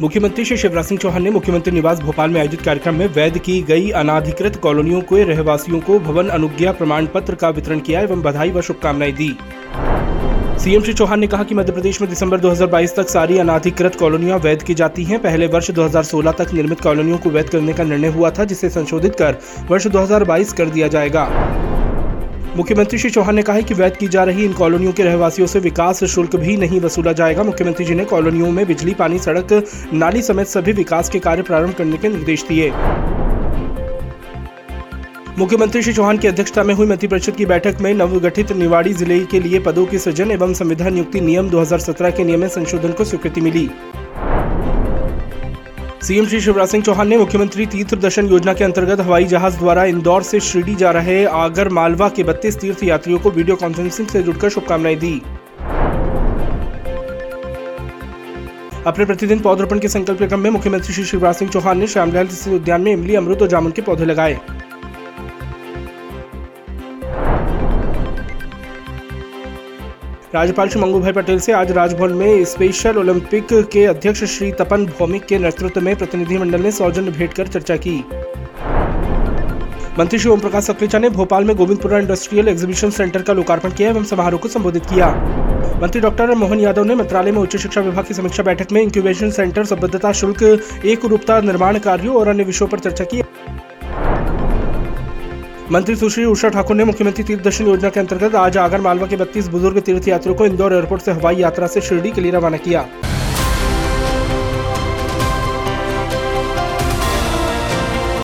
मुख्यमंत्री श्री शिवराज सिंह चौहान ने मुख्यमंत्री निवास भोपाल में आयोजित कार्यक्रम में वैध की गई अनाधिकृत कॉलोनियों के रहवासियों को भवन अनुज्ञा प्रमाण पत्र का वितरण किया एवं बधाई व शुभकामनाएँ दी। सीएम श्री चौहान ने कहा कि मध्य प्रदेश में दिसंबर 2022 तक सारी अनाधिकृत कॉलोनियाँ वैध की जाती हैं। पहले वर्ष 2016 तक निर्मित कॉलोनियों को वैध करने का निर्णय हुआ था, जिसे संशोधित कर वर्ष 2022 कर दिया जाएगा। मुख्यमंत्री श्री चौहान ने कहा है कि वैध की जा रही इन कॉलोनियों के रहवासियों से विकास शुल्क भी नहीं वसूला जाएगा। मुख्यमंत्री जी ने कॉलोनियों में बिजली, पानी, सड़क, नाली समेत सभी विकास के कार्य प्रारंभ करने के निर्देश दिए। मुख्यमंत्री श्री चौहान की अध्यक्षता में हुई मंत्रिपरिषद की बैठक में नवगठित निवाड़ी ज़िले के लिए पदों के सृजन एवं संविधान नियुक्ति नियम 2017 के नियम में संशोधन को स्वीकृति मिली। सीएम श्री शिवराज सिंह चौहान ने मुख्यमंत्री तीर्थ दर्शन योजना के अंतर्गत हवाई जहाज़ द्वारा इंदौर से शिरडी जा रहे आगर मालवा के बत्तीस तीर्थ यात्रियों को वीडियो कॉन्फ्रेंसिंग से जुड़कर शुभकामनाएँ दी। अपने प्रतिदिन पौधरोपण के संकल्प के क्रम में मुख्यमंत्री श्री शिवराज सिंह चौहान ने श्यामलाल उद्यान में इमली अमृत और जामुन के पौधे लगाए। राज्यपाल श्री मंगू भाई पटेल से आज राजभवन में स्पेशल ओलंपिक के अध्यक्ष श्री तपन भौमिक के नेतृत्व में प्रतिनिधिमंडल ने सौजन्य भेंट कर चर्चा की। मंत्री श्री ओम प्रकाश सखलेचा ने भोपाल में गोविंदपुरा इंडस्ट्रियल एग्जीबिशन सेंटर का लोकार्पण किया एवं समारोह को संबोधित किया। मंत्री डॉक्टर मोहन यादव ने मंत्रालय में उच्च शिक्षा विभाग की समीक्षा बैठक में इंक्यूबेशन सेंटर संबद्धता शुल्क, एक रूपता निर्माण कार्यों और अन्य विषयों पर चर्चा की। मंत्री सुश्री उषा ठाकुर ने मुख्यमंत्री तीर्थ दर्शन योजना के अंतर्गत आज आगर मालवा के 32 बुज़ुर्ग तीर्थयात्रियों को इंदौर एयरपोर्ट से हवाई यात्रा से शिरडी के लिए रवाना किया।